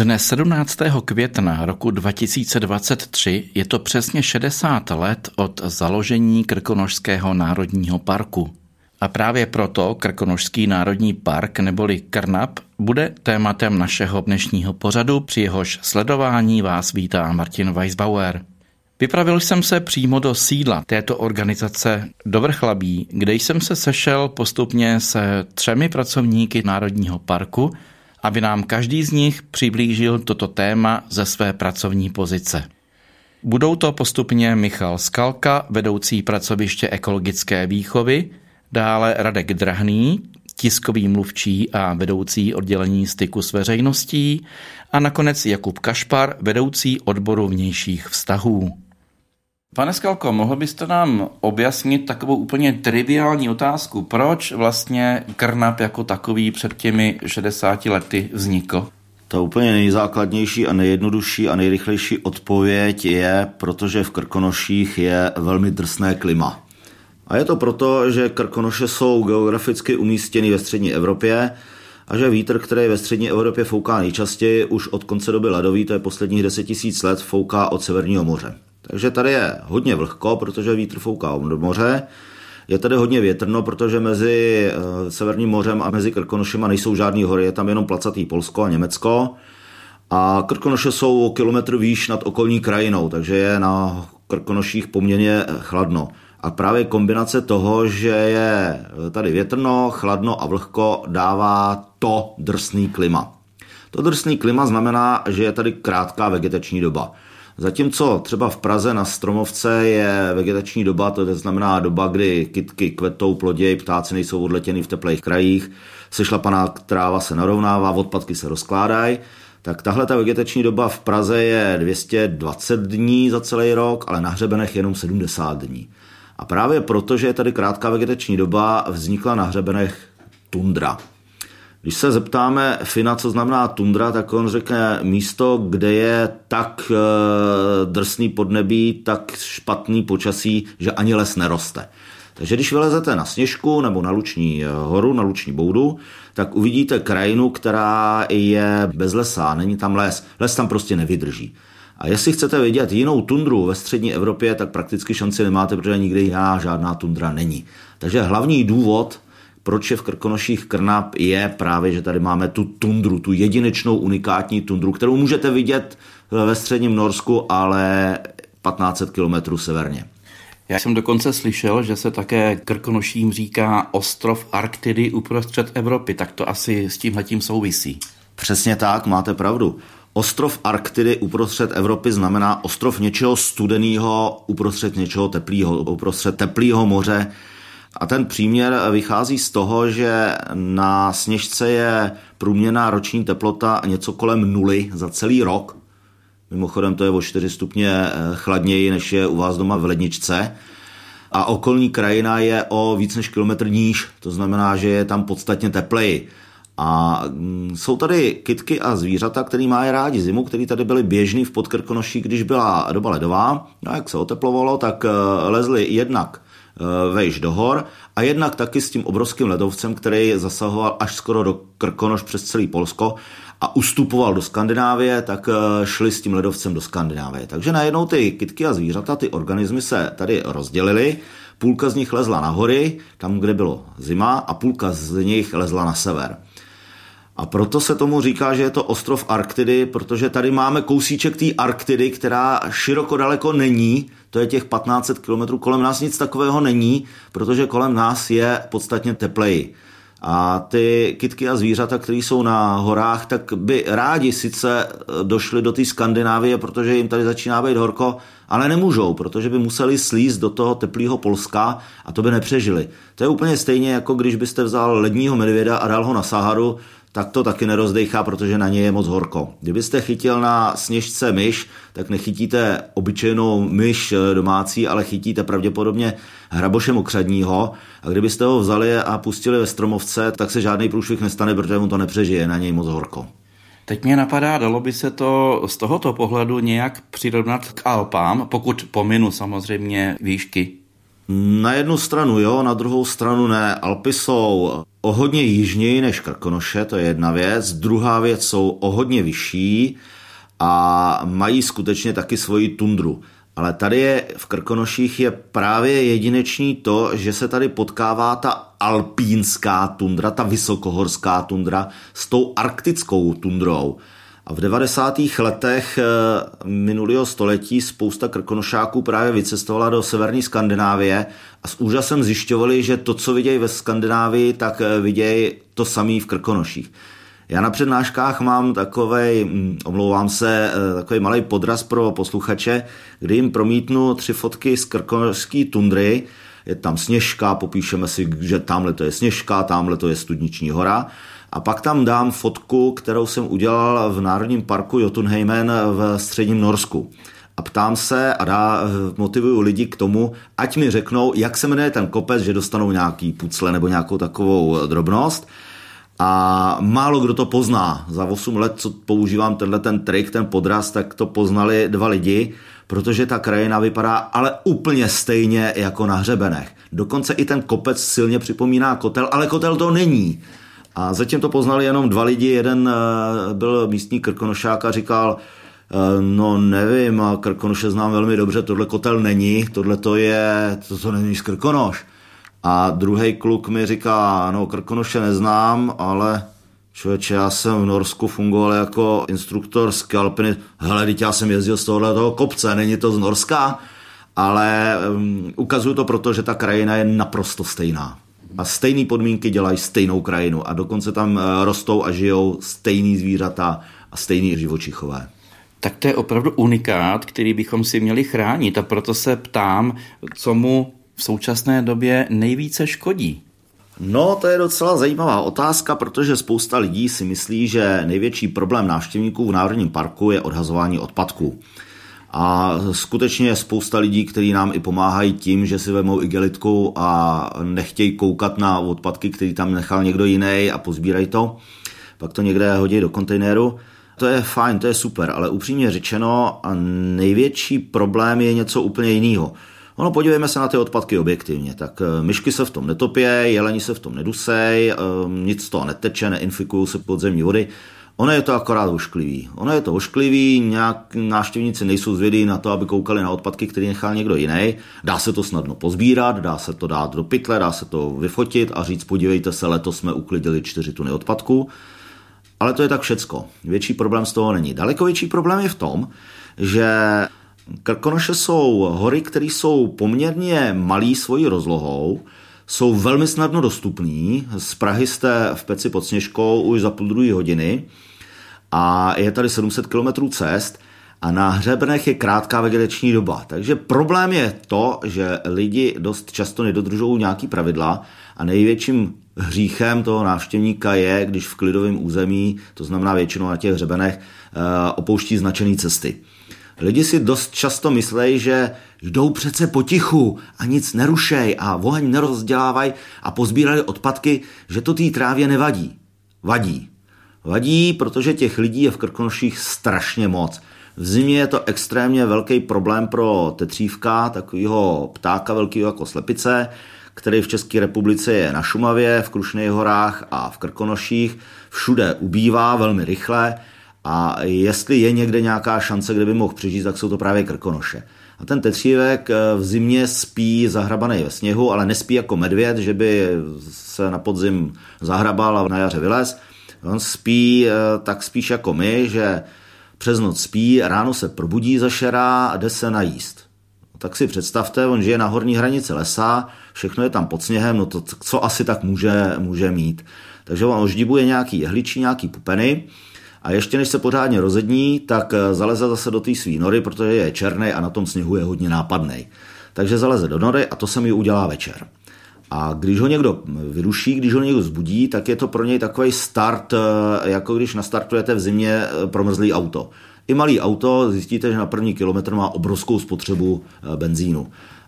Dne 17. května roku 2023 je to přesně 60 let od založení Krkonošského národního parku. A právě proto Krkonošský národní park neboli Krnap bude tématem našeho dnešního pořadu, při jehož sledování vás vítá Martin Weisbauer. Vypravil jsem se přímo do sídla této organizace do Vrchlabí, kde jsem se sešel postupně se třemi pracovníky Národního parku, aby nám každý z nich přiblížil toto téma ze své pracovní pozice. Budou to postupně Michal Skalka, vedoucí pracoviště ekologické výchovy, dále Radek Drahný, tiskový mluvčí a vedoucí oddělení styku s veřejností a nakonec Jakub Kašpar, vedoucí odboru vnějších vztahů. Pane Skalko, mohl byste nám objasnit takovou úplně triviální otázku, proč vlastně Krnap jako takový před těmi 60 lety vznikl? Ta úplně nejzákladnější a nejjednodušší a nejrychlejší odpověď je, protože v Krkonoších je velmi drsné klima. A je to proto, že Krkonoše jsou geograficky umístěny ve střední Evropě a že vítr, který ve střední Evropě fouká nejčastěji, už od konce doby ledový, to je posledních 10 000 let, fouká od Severního moře. Takže tady je hodně vlhko, protože vítr fouká do moře. Je tady hodně větrno, protože mezi eh, Severním mořem a mezi Krkonošema nejsou žádné hory, je tam jenom placatý Polsko a Německo. A Krkonoše jsou kilometr výš nad okolní krajinou, takže je na Krkonoších poměrně chladno. A právě kombinace toho, že je tady větrno, chladno a vlhko, dává to drsný klima. To drsný klima znamená, že je tady krátká vegetační doba. Zatímco třeba v Praze na Stromovce je vegetační doba, to znamená doba, kdy kytky kvetou, ploděj, ptáci nejsou odletěny v teplých krajích, sešlapaná tráva se narovnává, odpadky se rozkládají, tak tahle ta vegetační doba v Praze je 220 dní za celý rok, ale na hřebenech jenom 70 dní. A právě proto, že je tady krátká vegetační doba, vznikla na hřebenech tundra. Když se zeptáme Fina, co znamená tundra, tak on řekne místo, kde je tak eh, drsný podnebí, tak špatný počasí, že ani les neroste. Takže když vylezete na Sněžku nebo na Luční eh, horu, na Luční boudu, tak uvidíte krajinu, která je bez lesa, není tam les. Les tam prostě nevydrží. A jestli chcete vidět jinou tundru ve střední Evropě, tak prakticky šanci nemáte, protože nikdy jiná žádná tundra není. Takže hlavní důvod, proč je v Krkonoších Krnap, je právě, že tady máme tu tundru, tu jedinečnou unikátní tundru, kterou můžete vidět ve středním Norsku, ale 1500 kilometrů severně. Já jsem dokonce slyšel, že se také Krkonoším říká ostrov Arktidy uprostřed Evropy, tak to asi s tímhletím souvisí. Přesně tak, máte pravdu. Ostrov Arktidy uprostřed Evropy znamená ostrov něčeho studeného uprostřed něčeho teplého, uprostřed teplého moře, a ten příměr vychází z toho, že na sněžce je průměrná roční teplota něco kolem nuly za celý rok. Mimochodem to je o 4 stupně eh, chladněji, než je u vás doma v ledničce. A okolní krajina je o víc než kilometr níž, to znamená, že je tam podstatně tepleji. A mm, jsou tady kitky a zvířata, který mají rádi zimu, který tady byly běžný v Podkrkonoší, když byla doba ledová. No a jak se oteplovalo, tak eh, lezli jednak vejš do hor a jednak taky s tím obrovským ledovcem, který zasahoval až skoro do Krkonoš přes celý Polsko a ustupoval do Skandinávie, tak eh, šli s tím ledovcem do Skandinávie. Takže najednou ty kytky a zvířata, ty organismy se tady rozdělily, půlka z nich lezla na hory, tam, kde bylo zima, a půlka z nich lezla na sever. A proto se tomu říká, že je to ostrov Arktidy, protože tady máme kousíček té Arktidy, která široko daleko není, to je těch 1500 km, kolem nás nic takového není, protože kolem nás je podstatně tepleji. A ty kytky a zvířata, které jsou na horách, tak by rádi sice došli do té Skandinávie, protože jim tady začíná být horko, ale nemůžou, protože by museli slízt do toho teplého Polska a to by nepřežili. To je úplně stejně, jako když byste vzal ledního medvěda a dal ho na Saharu, tak to taky nerozdechá, protože na něj je moc horko. Kdybyste chytil na sněžce myš, tak nechytíte obyčejnou myš eh, domácí, ale chytíte pravděpodobně hraboše mokřadního a kdybyste ho vzali a pustili ve stromovce, tak se žádný průšvih nestane, protože mu to nepřežije, na něj moc horko. Teď mě napadá, dalo by se to z tohoto pohledu nějak přirovnat k Alpám, pokud pominu samozřejmě výšky Na jednu stranu jo, na druhou stranu ne. Alpy jsou o hodně jižněji než Krkonoše, to je jedna věc. Druhá věc jsou o hodně vyšší a mají skutečně taky svoji tundru. Ale tady je v Krkonoších je právě jedinečný to, že se tady potkává ta alpínská tundra, ta vysokohorská tundra s tou arktickou tundrou. A v 90. letech eh, minulého století spousta krkonošáků právě vycestovala do severní Skandinávie a s úžasem zjišťovali, že to, co vidějí ve Skandinávii, tak eh, vidějí to samý v Krkonoších. Já na přednáškách mám takový, hm, omlouvám se, eh, takový malý podraz pro posluchače, kdy jim promítnu tři fotky z krkonošské tundry, je tam sněžka, popíšeme si, že tamhle to je sněžka, tamhle to je studniční hora a pak tam dám fotku, kterou jsem udělal v Národním parku Jotunheimen v středním Norsku. A ptám se a dá, motivuju lidi k tomu, ať mi řeknou, jak se jmenuje ten kopec, že dostanou nějaký pucle nebo nějakou takovou drobnost. A málo kdo to pozná. Za 8 let, co používám tenhle ten trik, ten podraz, tak to poznali dva lidi, protože ta krajina vypadá ale úplně stejně jako na hřebenech. Dokonce i ten kopec silně připomíná kotel, ale kotel to není. A zatím to poznali jenom dva lidi. Jeden eh, byl místní krkonošák a říkal, eh, no nevím, a krkonoše znám velmi dobře, tohle kotel není, tohle to je, to, to není z krkonoš. A druhý kluk mi říká, no krkonoše neznám, ale člověče, já jsem v Norsku fungoval jako instruktor z Alpiny. Hele, teď já jsem jezdil z tohohle toho kopce, není to z Norska, ale um, ukazuju to proto, že ta krajina je naprosto stejná a stejné podmínky dělají stejnou krajinu a dokonce tam eh, rostou a žijou stejný zvířata a stejný živočichové. Tak to je opravdu unikát, který bychom si měli chránit a proto se ptám, co mu v současné době nejvíce škodí. No, to je docela zajímavá otázka, protože spousta lidí si myslí, že největší problém návštěvníků v Národním parku je odhazování odpadků. A skutečně je spousta lidí, kteří nám i pomáhají tím, že si vemou igelitku a nechtějí koukat na odpadky, který tam nechal někdo jiný a pozbírají to. Pak to někde hodí do kontejneru. To je fajn, to je super, ale upřímně řečeno, největší problém je něco úplně jiného. Ono, podívejme se na ty odpadky objektivně. Tak eh, myšky se v tom netopí, jeleni se v tom nedusej, eh, nic z toho neteče, neinfikují se podzemní vody. Ono je to akorát ošklivý. Ono je to ošklivý, nějak návštěvníci nejsou zvědí na to, aby koukali na odpadky, které nechal někdo jiný. Dá se to snadno pozbírat, dá se to dát do pytle, dá se to vyfotit a říct, podívejte se, letos jsme uklidili 4 tuny odpadku. Ale to je tak všecko. Větší problém z toho není. Daleko větší problém je v tom, že Krkonoše jsou hory, které jsou poměrně malý svojí rozlohou, jsou velmi snadno dostupný. Z Prahy jste v Peci pod Sněžkou už za půl druhé hodiny a je tady 700 km cest a na hřebnech je krátká vegetační doba. Takže problém je to, že lidi dost často nedodržují nějaký pravidla a největším hříchem toho návštěvníka je, když v klidovém území, to znamená většinou na těch hřebenech, eh, opouští značené cesty. Lidi si dost často myslejí, že jdou přece potichu a nic nerušej a oheň nerozdělávají a pozbírali odpadky, že to té trávě nevadí. Vadí. Vadí, protože těch lidí je v Krkonoších strašně moc. V zimě je to extrémně velký problém pro tetřívka, takového ptáka velkého jako slepice, který v České republice je na Šumavě, v Krušných horách a v Krkonoších. Všude ubývá velmi rychle a jestli je někde nějaká šance, kde by mohl přežít, tak jsou to právě krkonoše. A ten tetřívek eh, v zimě spí zahrabaný ve sněhu, ale nespí jako medvěd, že by se na podzim zahrabal a na jaře vylez. On spí eh, tak spíš jako my, že přes noc spí, ráno se probudí zašerá a jde se najíst. Tak si představte, on žije na horní hranici lesa, všechno je tam pod sněhem, no to co asi tak může, může mít. Takže on oždibuje nějaký jehličí, nějaký pupeny, a ještě než se pořádně rozední, tak eh, zaleze zase do té svý nory, protože je černý a na tom sněhu je hodně nápadný. Takže zaleze do nory a to se mi udělá večer. A když ho někdo vyruší, když ho někdo zbudí, tak je to pro něj takový start, eh, jako když nastartujete v zimě eh, promrzlý auto. I malý auto zjistíte, že na první kilometr má obrovskou spotřebu benzínu.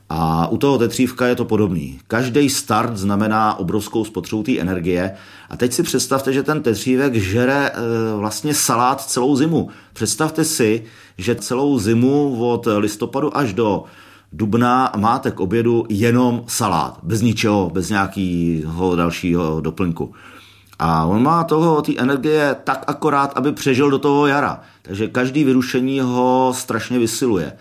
A u toho tetřívka je to podobný. Každý start znamená obrovskou spotřebu té energie. A teď si představte, že ten tetřívek žere vlastně salát celou zimu. Představte si, že celou zimu od listopadu až do dubna máte k obědu jenom salát, bez ničeho, bez nějakého dalšího doplňku. A on má toho, té energie tak akorát, aby přežil do toho jara. Takže každý vyrušení ho strašně vysiluje.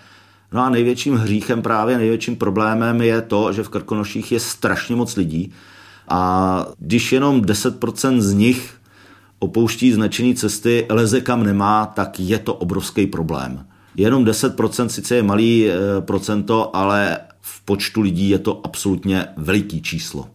No a největším hříchem právě, největším problémem je to, že v Krkonoších je strašně moc lidí a když jenom 10% z nich opouští značený cesty, leze kam nemá, tak je to obrovský problém. Jenom 10% sice je malý e, procento, ale v počtu lidí je to absolutně veliký číslo.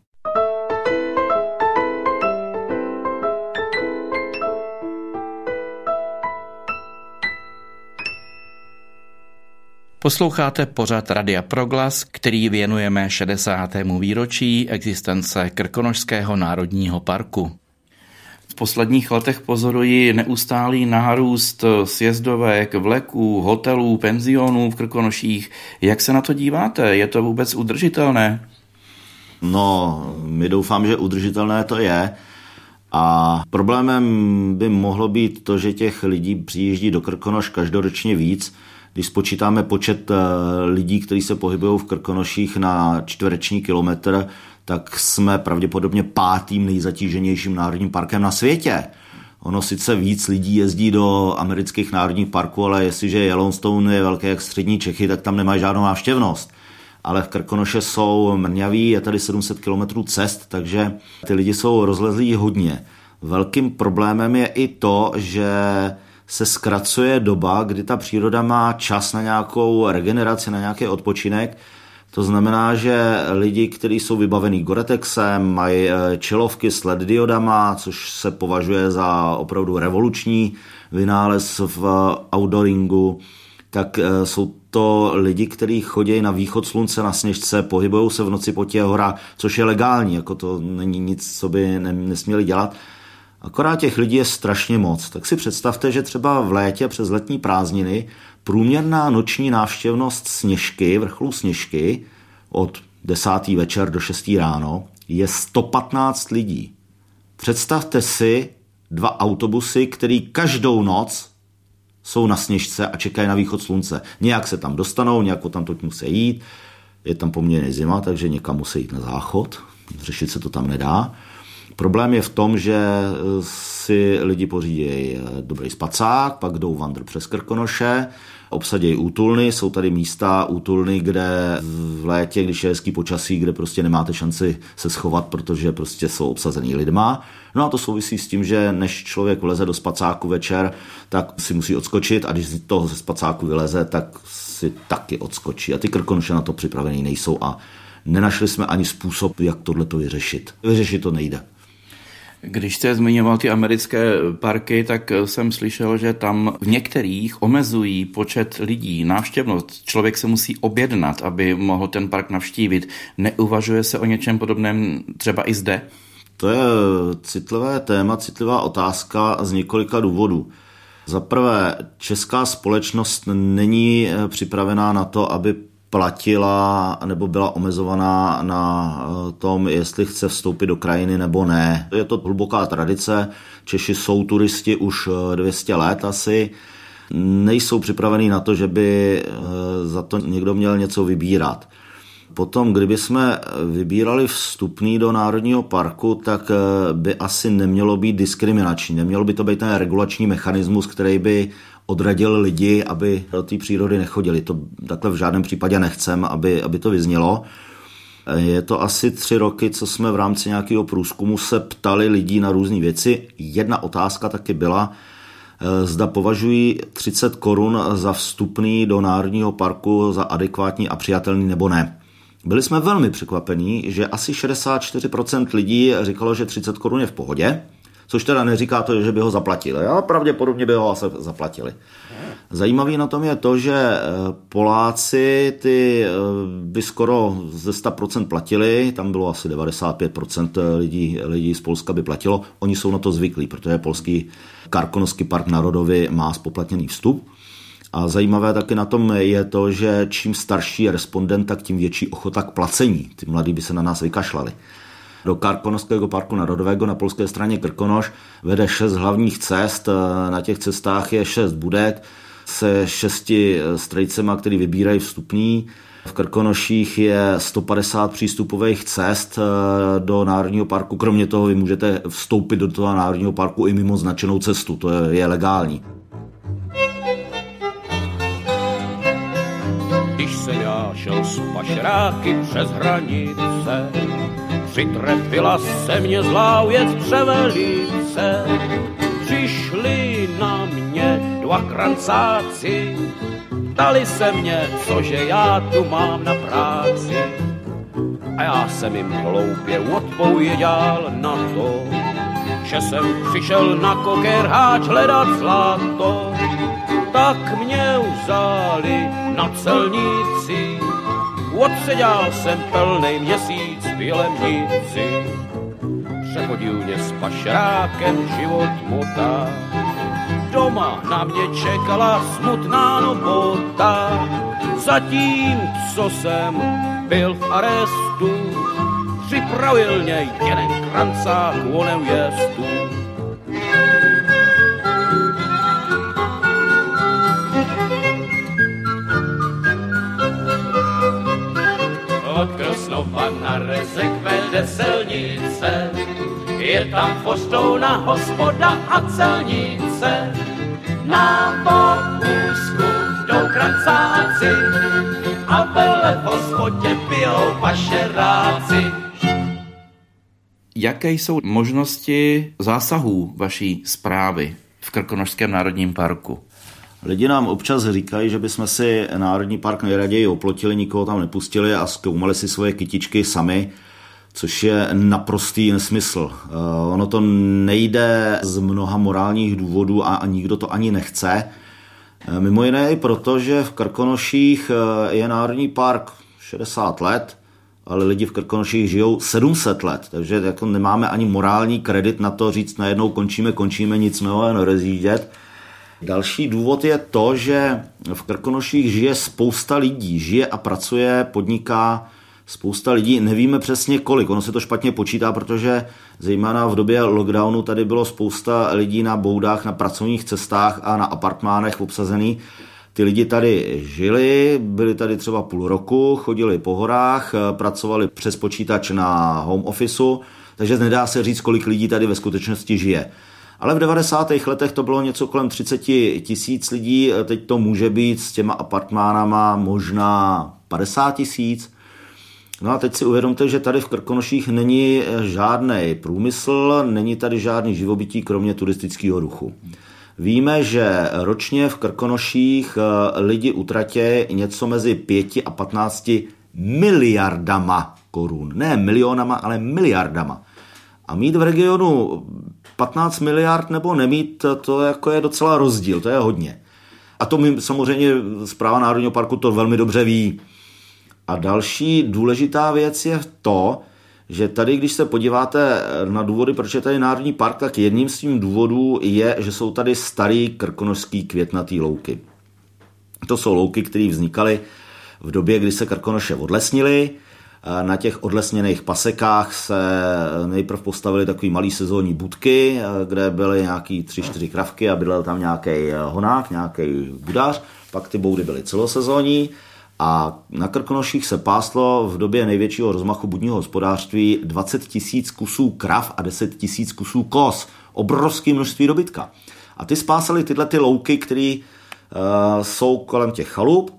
Posloucháte pořad Radia Proglas, který věnujeme 60. výročí existence Krkonošského národního parku. Posledních letech pozoruji neustálý nárůst sjezdovek, vleků, hotelů, penzionů v Krkonoších. Jak se na to díváte? Je to vůbec udržitelné? No, my doufám, že udržitelné to je. A problémem by mohlo být to, že těch lidí přijíždí do Krkonoš každoročně víc, když spočítáme počet eh, lidí, kteří se pohybují v Krkonoších na čtvereční kilometr, tak jsme pravděpodobně pátým nejzatíženějším národním parkem na světě. Ono sice víc lidí jezdí do amerických národních parků, ale jestliže Yellowstone je velké jak střední Čechy, tak tam nemají žádnou návštěvnost. Ale v Krkonoše jsou mrňaví, je tady 700 km cest, takže ty lidi jsou rozlezlí hodně. Velkým problémem je i to, že se zkracuje doba, kdy ta příroda má čas na nějakou regeneraci, na nějaký odpočinek. To znamená, že lidi, kteří jsou vybavení Goretexem, mají eh, čelovky s LED diodama, což se považuje za opravdu revoluční vynález v eh, outdooringu, tak eh, jsou to lidi, kteří chodí na východ slunce na sněžce, pohybují se v noci po těch horách, což je legální, jako to není nic, co by nesměli dělat Akorát těch lidí je strašně moc. Tak si představte, že třeba v létě přes letní prázdniny průměrná noční návštěvnost Sněžky, vrcholu Sněžky, od 10. večer do 6. ráno, je 115 lidí. Představte si dva autobusy, který každou noc jsou na sněžce a čekají na východ slunce. Nějak se tam dostanou, nějak tam toť musí jít. Je tam poměrně zima, takže někam musí jít na záchod. Řešit se to tam nedá. Problém je v tom, že eh, si lidi pořídí eh, dobrý spacák, pak jdou vandr přes Krkonoše, obsadějí útulny, jsou tady místa útulny, kde v létě, když je hezký počasí, kde prostě nemáte šanci se schovat, protože prostě jsou obsazený lidma. No a to souvisí s tím, že než člověk vleze do spacáku večer, tak si musí odskočit a když z toho ze spacáku vyleze, tak si taky odskočí. A ty krkonoše na to připravený nejsou a nenašli jsme ani způsob, jak tohle to vyřešit. Vyřešit to nejde. Když jste zmiňoval ty americké parky, tak jsem slyšel, že tam v některých omezují počet lidí, návštěvnost. Člověk se musí objednat, aby mohl ten park navštívit. Neuvažuje se o něčem podobném třeba i zde? To je citlivé téma, citlivá otázka z několika důvodů. Za prvé, česká společnost není připravená na to, aby platila nebo byla omezovaná na eh, tom, jestli chce vstoupit do krajiny nebo ne. Je to hluboká tradice, Češi jsou turisti už 200 eh, let asi, nejsou připravení na to, že by eh, za to někdo měl něco vybírat. Potom, kdyby jsme vybírali vstupný do Národního parku, tak by asi nemělo být diskriminační. Nemělo by to být ten regulační mechanismus, který by odradil lidi, aby do té přírody nechodili. To takhle v žádném případě nechcem, aby, aby to vyznělo. Je to asi tři roky, co jsme v rámci nějakého průzkumu se ptali lidí na různé věci. Jedna otázka taky byla, eh, zda považují 30 korun za vstupný do Národního parku za adekvátní a přijatelný nebo ne. Byli jsme velmi překvapení, že asi 64% lidí říkalo, že 30 korun je v pohodě, což teda neříká to, že by ho zaplatili, ale pravděpodobně by ho asi zaplatili. Zajímavý na tom je to, že eh, Poláci ty eh, by skoro ze 100% platili, tam bylo asi 95% lidí, lidí z Polska by platilo, oni jsou na to zvyklí, protože polský Karkonoský park národový má spoplatněný vstup. A zajímavé taky na tom je to, že čím starší je respondent, tak tím větší ochota k placení. Ty mladí by se na nás vykašlali. Do Karkonoského parku národového na polské straně Krkonoš vede šest hlavních cest. Na těch cestách je šest budek se šesti strejcema, který vybírají vstupní. V Krkonoších je 150 přístupových cest eh, do Národního parku. Kromě toho vy můžete vstoupit do toho Národního parku i mimo značenou cestu, to je, je legální. Když jsem já šel s pašeráky přes hranice, přitrefila se mě zlá věc převelice. Přišli na mě dva krancáci, Ptali se mě, cože já tu mám na práci. A já jsem jim hloupě odpověděl na to, že jsem přišel na kokerháč hledat zlato. Tak mě vzali na celnici, odseděl jsem plný měsíc v Jelemnici. Přehodil mě s pašrákem život motá, doma na mě čekala smutná novota. Zatím, co jsem byl v arestu, připravil něj jeden krancák o neujestu. Od Krosnova na Rezek vede silnice, je tam Fostouna, hospoda a celnice. Na popusku jdou krancáci a vele v hospodě pijou pašeráci. Jaké jsou možnosti zásahů vaší zprávy v Krkonošském národním parku? Lidi nám občas říkají, že bychom si národní park nejraději oplotili, nikoho tam nepustili a zkoumali si svoje kytičky sami což je naprostý nesmysl. Eh, ono to nejde z mnoha morálních důvodů a nikdo to ani nechce. Eh, mimo jiné i proto, že v Krkonoších eh, je Národní park 60 let, ale lidi v Krkonoších žijou 700 let, takže jako nemáme ani morální kredit na to říct najednou končíme, končíme, nic nového nerozjíždět. Další důvod je to, že v Krkonoších žije spousta lidí, žije a pracuje, podniká spousta lidí, nevíme přesně kolik, ono se to špatně počítá, protože zejména v době lockdownu tady bylo spousta lidí na boudách, na pracovních cestách a na apartmánech obsazený. Ty lidi tady žili, byli tady třeba půl roku, chodili po horách, pracovali přes počítač na home officeu, takže nedá se říct, kolik lidí tady ve skutečnosti žije. Ale v 90. letech to bylo něco kolem 30 tisíc lidí, teď to může být s těma apartmánama možná 50 tisíc. No a teď si uvědomte, že tady v Krkonoších není žádný průmysl, není tady žádný živobytí, kromě turistického ruchu. Víme, že ročně v Krkonoších eh, lidi utratí něco mezi 5 a 15 miliardama korun. Ne milionama, ale miliardama. A mít v regionu 15 miliard nebo nemít, to jako je docela rozdíl, to je hodně. A to mi samozřejmě zpráva Národního parku to velmi dobře ví. A další důležitá věc je to, že tady, když se podíváte na důvody, proč je tady Národní park, tak jedním z tím důvodů je, že jsou tady starý krkonožský květnatý louky. To jsou louky, které vznikaly v době, kdy se krkonoše odlesnily. Na těch odlesněných pasekách se nejprve postavily takové malé sezónní budky, kde byly nějaký tři, čtyři kravky a bydlel tam nějaký honák, nějaký budář. Pak ty boudy byly celosezónní a na Krkonoších se páslo v době největšího rozmachu budního hospodářství 20 tisíc kusů krav a 10 tisíc kusů kos. Obrovské množství dobytka. A ty spásali tyhle ty louky, které uh, jsou kolem těch chalup.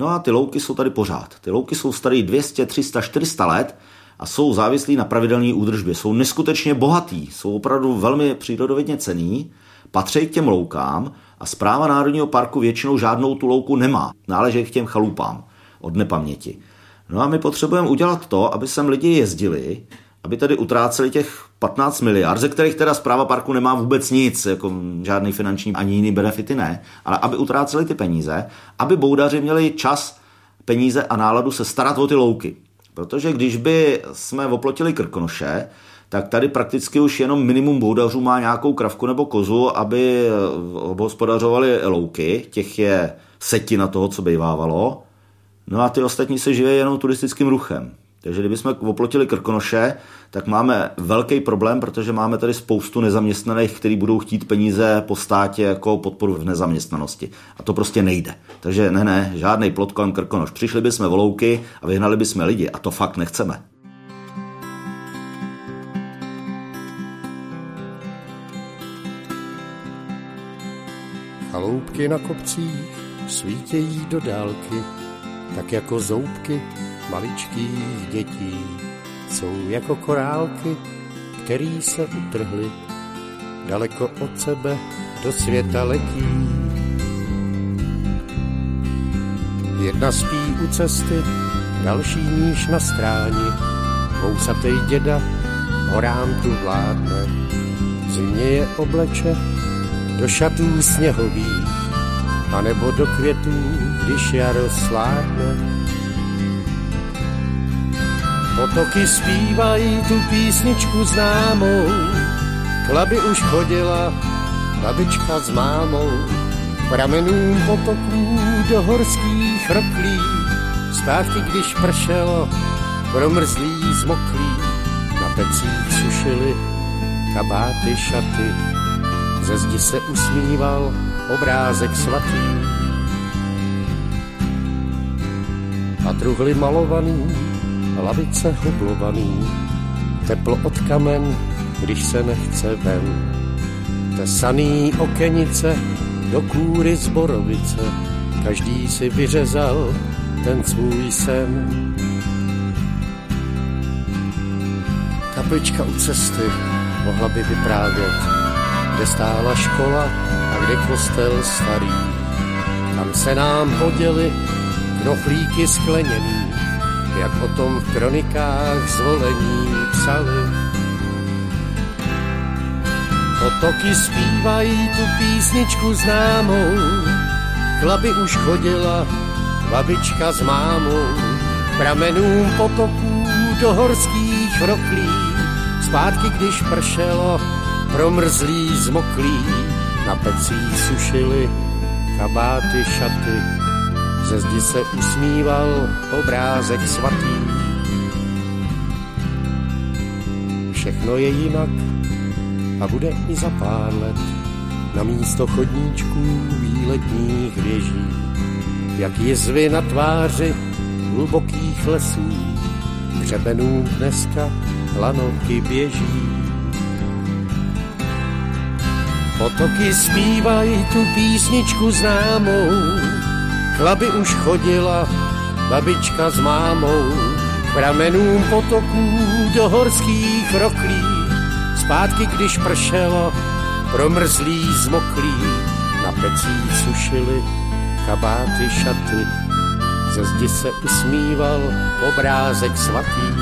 No a ty louky jsou tady pořád. Ty louky jsou staré 200, 300, 400 let a jsou závislí na pravidelné údržbě. Jsou neskutečně bohatý, jsou opravdu velmi přírodovědně cený, patří k těm loukám a zpráva Národního parku většinou žádnou tu louku nemá. Náleží k těm chalupám od nepaměti. No a my potřebujeme udělat to, aby sem lidi jezdili, aby tady utráceli těch 15 miliard, ze kterých teda zpráva parku nemá vůbec nic, jako žádný finanční ani jiný benefity ne, ale aby utráceli ty peníze, aby boudaři měli čas, peníze a náladu se starat o ty louky. Protože když by jsme oplotili Krkonoše, tak tady prakticky už jenom minimum boudařů má nějakou kravku nebo kozu, aby hospodařovali louky, těch je setina toho, co bývávalo, no a ty ostatní se živí jenom turistickým ruchem. Takže kdybychom oplotili Krkonoše, tak máme velký problém, protože máme tady spoustu nezaměstnaných, kteří budou chtít peníze po státě jako podporu v nezaměstnanosti. A to prostě nejde. Takže ne, ne, žádný plot kolem Krkonoš. Přišli bychom volouky a vyhnali bychom lidi a to fakt nechceme. Chaloupky na kopcích svítějí do dálky, tak jako zoubky maličkých dětí. Jsou jako korálky, který se utrhly, daleko od sebe do světa letí. Jedna spí u cesty, další níž na stráni, vousatej děda horám tu vládne. Zimě je obleče do šatů sněhových, anebo do květů, když jaro sládne. Potoky zpívají tu písničku známou, klaby už chodila babička s mámou, pramenům potoků do horských roklí, zpátky když pršelo, promrzlí zmoklí, na pecích sušili kabáty šaty, ze zdi se usmíval obrázek svatý. A truhly malovaný, lavice hublovaný, teplo od kamen, když se nechce ven. Tesaný okenice do kůry z borovice, každý si vyřezal ten svůj sen. Kaplička u cesty mohla by vyprávět, kde stála škola a kde kostel starý. Tam se nám poděli knoflíky skleněný, jak o tom v kronikách zvolení psali. Potoky zpívají tu písničku známou, klaby už chodila babička s mámou, pramenům potoků do horských roklí, zpátky když pršelo, promrzlí zmoklí, na pecích sušili kabáty šaty, ze zdi se usmíval obrázek svatý. Všechno je jinak a bude i za pár let na místo chodníčků výletních věží, jak jizvy na tváři hlubokých lesů, hřebenů dneska lanovky běží. Potoky zpívají tu písničku známou, Chlaby už chodila babička s mámou, pramenům potoků do horských roklí, zpátky když pršelo, promrzlí zmoklí, na pecích sušili kabáty šaty, ze zdi se usmíval obrázek svatý.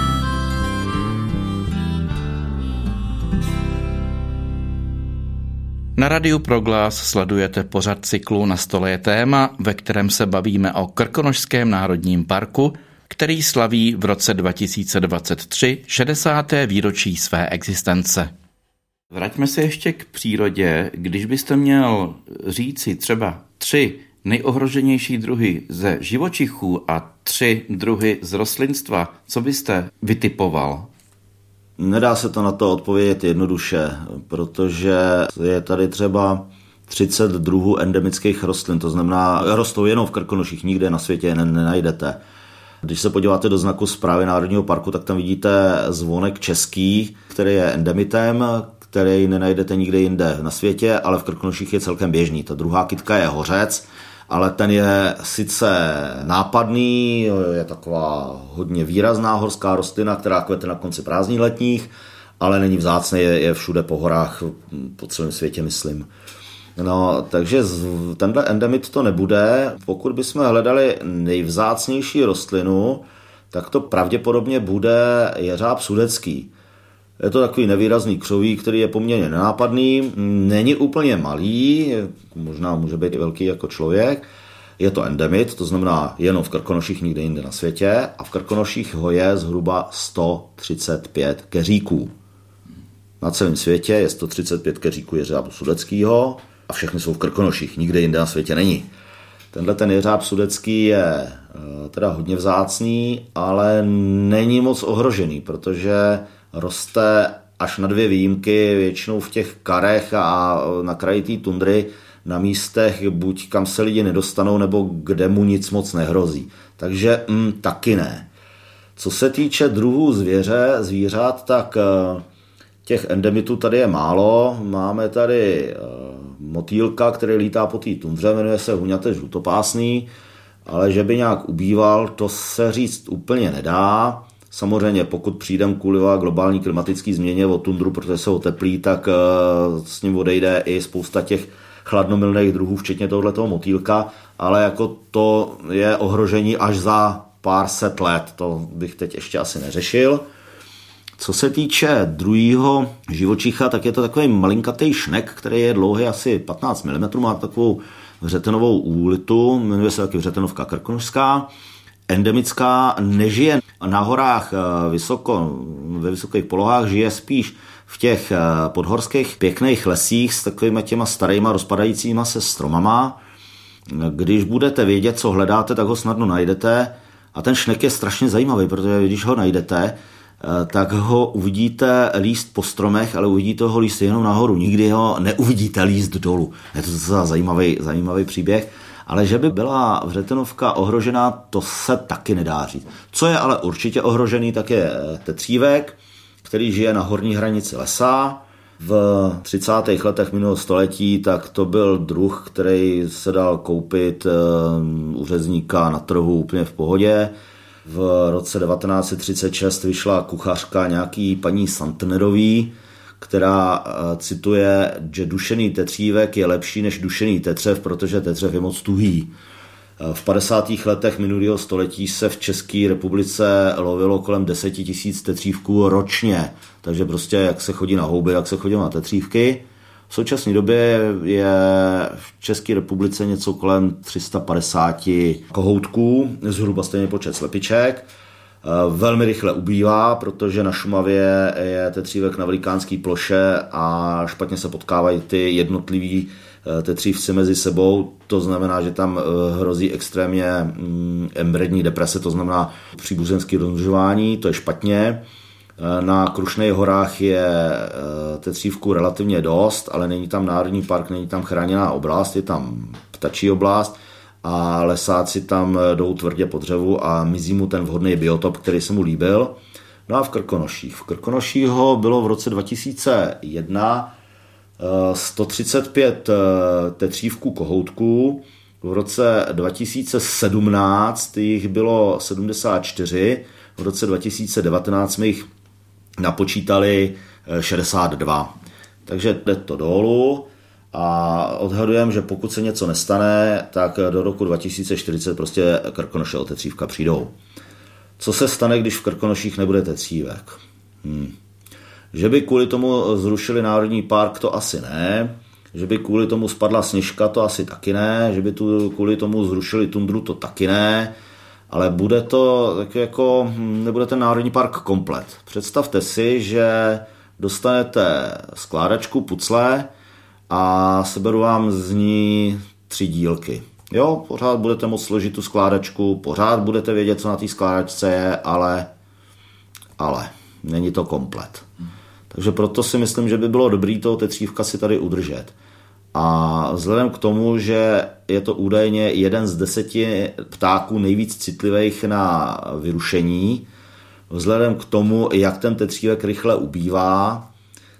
Na Radiu Proglas sledujete pořad cyklu Na stole je téma, ve kterém se bavíme o Krkonožském národním parku, který slaví v roce 2023 60. výročí své existence. Vraťme se ještě k přírodě. Když byste měl říci třeba tři nejohroženější druhy ze živočichů a tři druhy z rostlinstva, co byste vytipoval? Nedá se to na to odpovědět jednoduše, protože je tady třeba 30 druhů endemických rostlin, to znamená, rostou jenom v Krkonoších, nikde na světě je nenajdete. Když se podíváte do znaku zprávy Národního parku, tak tam vidíte zvonek český, který je endemitem, který nenajdete nikde jinde na světě, ale v Krkonoších je celkem běžný. Ta druhá kytka je hořec, ale ten je sice nápadný, je taková hodně výrazná horská rostlina, která kvete na konci prázdní letních, ale není vzácný, je, je všude po horách, po celém světě, myslím. No, takže tenhle endemit to nebude. Pokud bychom hledali nejvzácnější rostlinu, tak to pravděpodobně bude jeřáb sudecký. Je to takový nevýrazný křoví, který je poměrně nenápadný, není úplně malý, možná může být i velký jako člověk. Je to endemit, to znamená jenom v Krkonoších, nikde jinde na světě a v Krkonoších ho je zhruba 135 keříků. Na celém světě je 135 keříků jeřábu sudeckého a všechny jsou v Krkonoších, nikde jinde na světě není. Tenhle ten jeřáb sudecký je teda hodně vzácný, ale není moc ohrožený, protože roste až na dvě výjimky, většinou v těch karech a na kraji té tundry, na místech, buď kam se lidi nedostanou, nebo kde mu nic moc nehrozí. Takže mm, taky ne. Co se týče druhů zvěře, zvířat, tak eh, těch endemitů tady je málo. Máme tady eh, motýlka, který lítá po té tundře, jmenuje se huňate žlutopásný, ale že by nějak ubýval, to se říct úplně nedá. Samozřejmě, pokud přijdem kvůli globální klimatické změně o tundru, protože se oteplí, tak eh, s ním odejde i spousta těch chladnomilných druhů, včetně tohoto motýlka, ale jako to je ohrožení až za pár set let, to bych teď ještě asi neřešil. Co se týče druhého živočicha, tak je to takový malinkatý šnek, který je dlouhý asi 15 mm, má takovou vřetenovou úlitu, jmenuje se taky vřetenovka krkonožská, endemická, nežije na horách eh, vysoko, ve vysokých polohách, žije spíš v těch eh, podhorských pěkných lesích s takovými těma starýma rozpadajícíma se stromama. Když budete vědět, co hledáte, tak ho snadno najdete. A ten šnek je strašně zajímavý, protože když ho najdete, eh, tak ho uvidíte líst po stromech, ale uvidíte ho líst jenom nahoru. Nikdy ho neuvidíte líst dolů. Je to docela zajímavý, zajímavý příběh. Ale že by byla vřetenovka ohrožená, to se taky nedá říct. Co je ale určitě ohrožený, tak je eh, tetřívek, který žije na horní hranici lesa. V 30. letech minulého století tak to byl druh, který se dal koupit eh, u řezníka na trhu úplně v pohodě. V roce 1936 vyšla kuchařka nějaký paní Santnerový, která eh, cituje, že dušený tetřívek je lepší než dušený tetřev, protože tetřev je moc tuhý. V 50. letech minulého století se v České republice lovilo kolem 10 tisíc tetřívků ročně. Takže prostě jak se chodí na houby, jak se chodí na tetřívky. V současné době je v České republice něco kolem 350 kohoutků, zhruba stejný počet slepiček. Velmi rychle ubývá, protože na Šumavě je tetřívek na velikánské ploše a špatně se potkávají ty jednotlivý Eh, tetřívci mezi sebou, to znamená, že tam eh, hrozí extrémně mm, embrední deprese, to znamená příbuzenské rozmnožování, to je špatně. Eh, na Krušných horách je tetřívku relativně dost, ale není tam národní park, není tam chráněná oblast, je tam ptačí oblast a lesáci tam jdou tvrdě po dřevu a mizí mu ten vhodný biotop, který se mu líbil. No a v Krkonoších. V Krkonoších ho bylo v roce 2001 135 eh, tetřívků kohoutků, v roce 2017 jich bylo 74, v roce 2019 jsme jich napočítali 62. Eh, Takže jde to dolů a odhadujeme, že pokud se něco nestane, tak do roku 2040 prostě krkonoše o tetřívka přijdou. Co se stane, když v krkonoších nebude tetřívek? Hmm. Že by kvůli tomu zrušili národní park, to asi ne. Že by kvůli tomu spadla sněžka, to asi taky ne. Že by tu kvůli tomu zrušili tundru, to taky ne. Ale bude to tak jako, hm, nebude ten národní park komplet. Představte si, že dostanete skládačku pucle a seberu vám z ní tři dílky. Jo, pořád budete moct složit tu skládačku, pořád budete vědět, co na té skládačce je, ale, ale není to komplet. Takže proto si myslím, že by bylo dobré toho tetřívka si tady udržet. A vzhledem k tomu, že je to údajně jeden z deseti ptáků nejvíc citlivých na vyrušení, vzhledem k tomu, jak ten tetřívek rychle ubývá,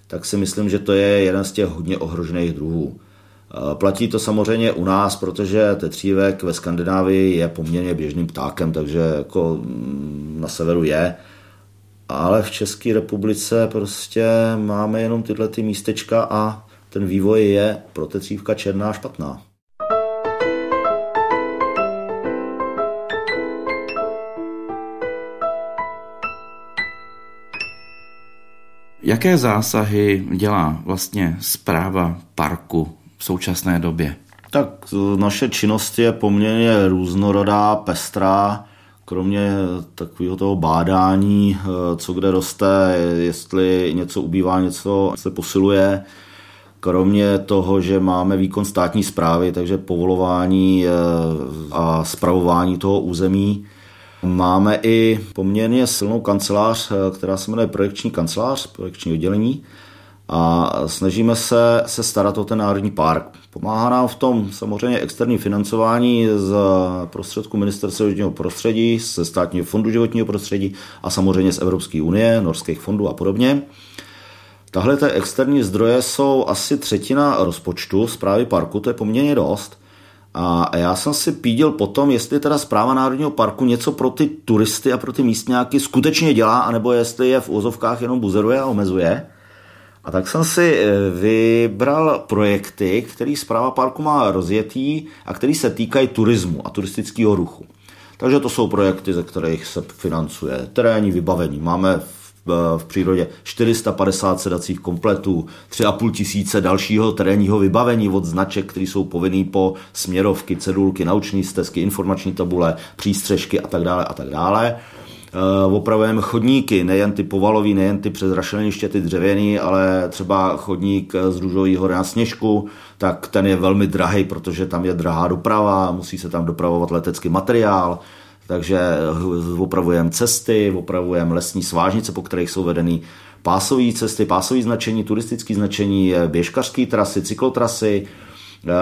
tak si myslím, že to je jeden z těch hodně ohrožených druhů. Platí to samozřejmě u nás, protože tetřívek ve Skandinávii je poměrně běžným ptákem, takže jako na severu je, ale v České republice prostě máme jenom tyhle ty místečka a ten vývoj je pro tetřívka černá špatná. Jaké zásahy dělá vlastně zpráva parku v současné době? Tak naše činnost je poměrně různorodá, pestrá kromě takového toho bádání, eh, co kde roste, jestli něco ubývá, něco se posiluje, kromě toho, že máme výkon státní zprávy, takže povolování a spravování toho území, máme i poměrně silnou kancelář, eh, která se jmenuje projekční kancelář, projekční oddělení, a snažíme se, se starat o ten národní park. Pomáhá nám v tom samozřejmě externí financování z prostředku Ministerstva životního prostředí, ze státního fondu životního prostředí a samozřejmě z Evropské unie, norských fondů a podobně. Tahle ty externí zdroje jsou asi třetina rozpočtu zprávy parku, to je poměrně dost. A já jsem si pídil potom, jestli teda zpráva Národního parku něco pro ty turisty a pro ty místňáky skutečně dělá, anebo jestli je v úzovkách jenom buzeruje a omezuje. A tak jsem si eh, vybral projekty, který zpráva parku má rozjetý a který se týkají turismu a turistického ruchu. Takže to jsou projekty, ze kterých se financuje terénní vybavení. Máme v přírodě 450 sedacích kompletů, 3,5 tisíce dalšího terénního vybavení od značek, které jsou povinný po směrovky, cedulky, nauční stezky, informační tabule, přístřežky a tak dále a tak dále. Eh, opravujeme chodníky, nejen ty povalový, nejen ty přes rašeliniště, ty dřevěný, ale třeba chodník z Růžový hory na Sněžku, tak ten je velmi drahý, protože tam je drahá doprava, musí se tam dopravovat letecký materiál, takže opravujeme cesty, opravujeme lesní svážnice, po kterých jsou vedeny pásové cesty, pásové značení, turistické značení, běžkařské trasy, cyklotrasy, eh,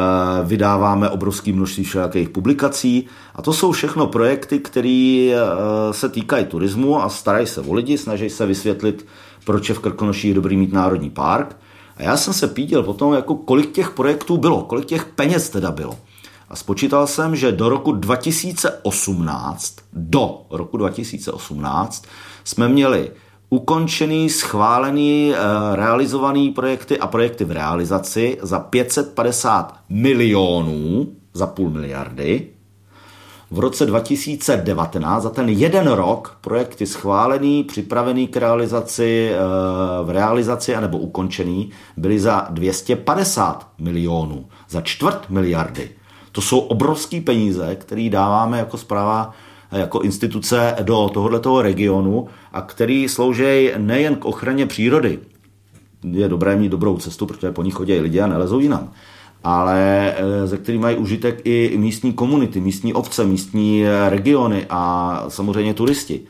vydáváme obrovské množství všelijakých publikací a to jsou všechno projekty, které eh, se týkají turismu a starají se o lidi, snaží se vysvětlit, proč je v Krkonoších dobrý mít národní park. A já jsem se píděl potom, jako kolik těch projektů bylo, kolik těch peněz teda bylo. A spočítal jsem, že do roku 2018, do roku 2018 jsme měli ukončený, schválený, eh, realizovaný projekty a projekty v realizaci za 550 milionů, za půl miliardy. V roce 2019, za ten jeden rok, projekty schválený, připravený k realizaci, eh, v realizaci anebo ukončený, byly za 250 milionů, za čtvrt miliardy. To jsou obrovské peníze, které dáváme jako zpráva jako instituce do tohoto regionu a který slouží nejen k ochraně přírody. Je dobré mít dobrou cestu, protože po ní chodí lidé a nelezou jinam ale eh, ze kterých mají užitek i místní komunity, místní obce, místní eh, regiony a samozřejmě turisti.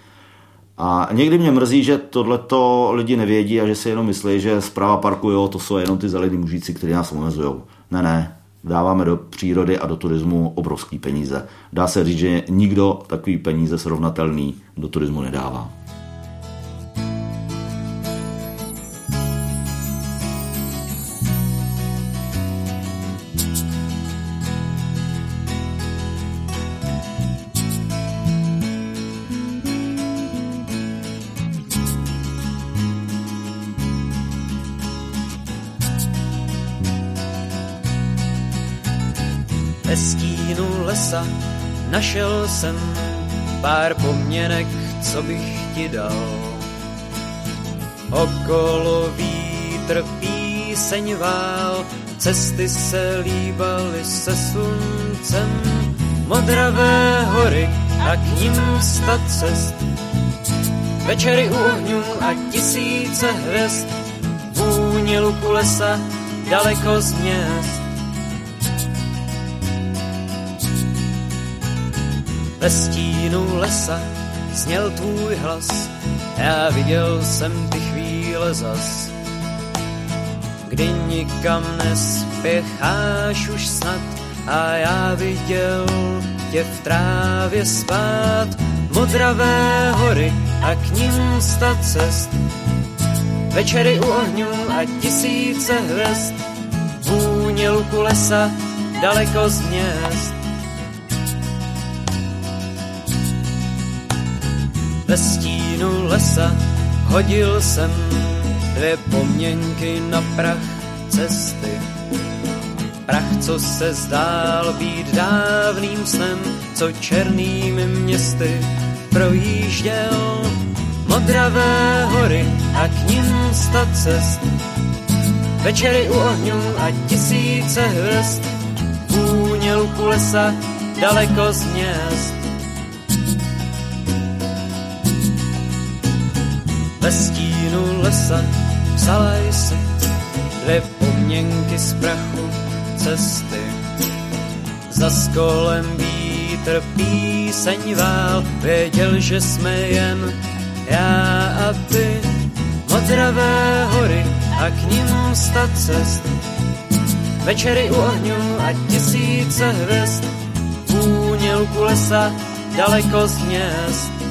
A někdy mě mrzí, že tohleto lidi nevědí a že si jenom myslí, že zpráva parku, jo, to jsou jenom ty zelení mužíci, kteří nás omezují. Ne, ne, dáváme do přírody a do turismu obrovský peníze. Dá se říct, že nikdo takový peníze srovnatelný do turismu nedává. Lesa našel jsem pár poměnek, co bych ti dal. Okolo vítr píseň vál, cesty se líbaly se sluncem, modravé hory a k ním sta cest. Večery u ohňů a tisíce hvězd, vůně luku lesa daleko z měst Ve stínu lesa zněl tvůj hlas, já viděl jsem ty chvíle zas. Kdy nikam nespěcháš už snad a já viděl tě v trávě spát. Modravé hory a k ním sta cest, večery u ohňů a tisíce hvězd, vůně luku lesa daleko z měst. Stínu lesa hodil jsem dvě poměnky na prach cesty. Prach, co se zdál být dávným snem, co černými městy projížděl. Modravé hory a k ním sta cest, večery u ohňů a tisíce hvězd, vůně luku lesa daleko z měst. Ve stínu lesa vzala si dvě poměnky z prachu cesty. Za skolem vítr píseň vál, věděl, že jsme jen já a ty. Modravé hory a k ním sta cest. Večery u ohňů a tisíce hvězd, vůně lesa daleko z měst.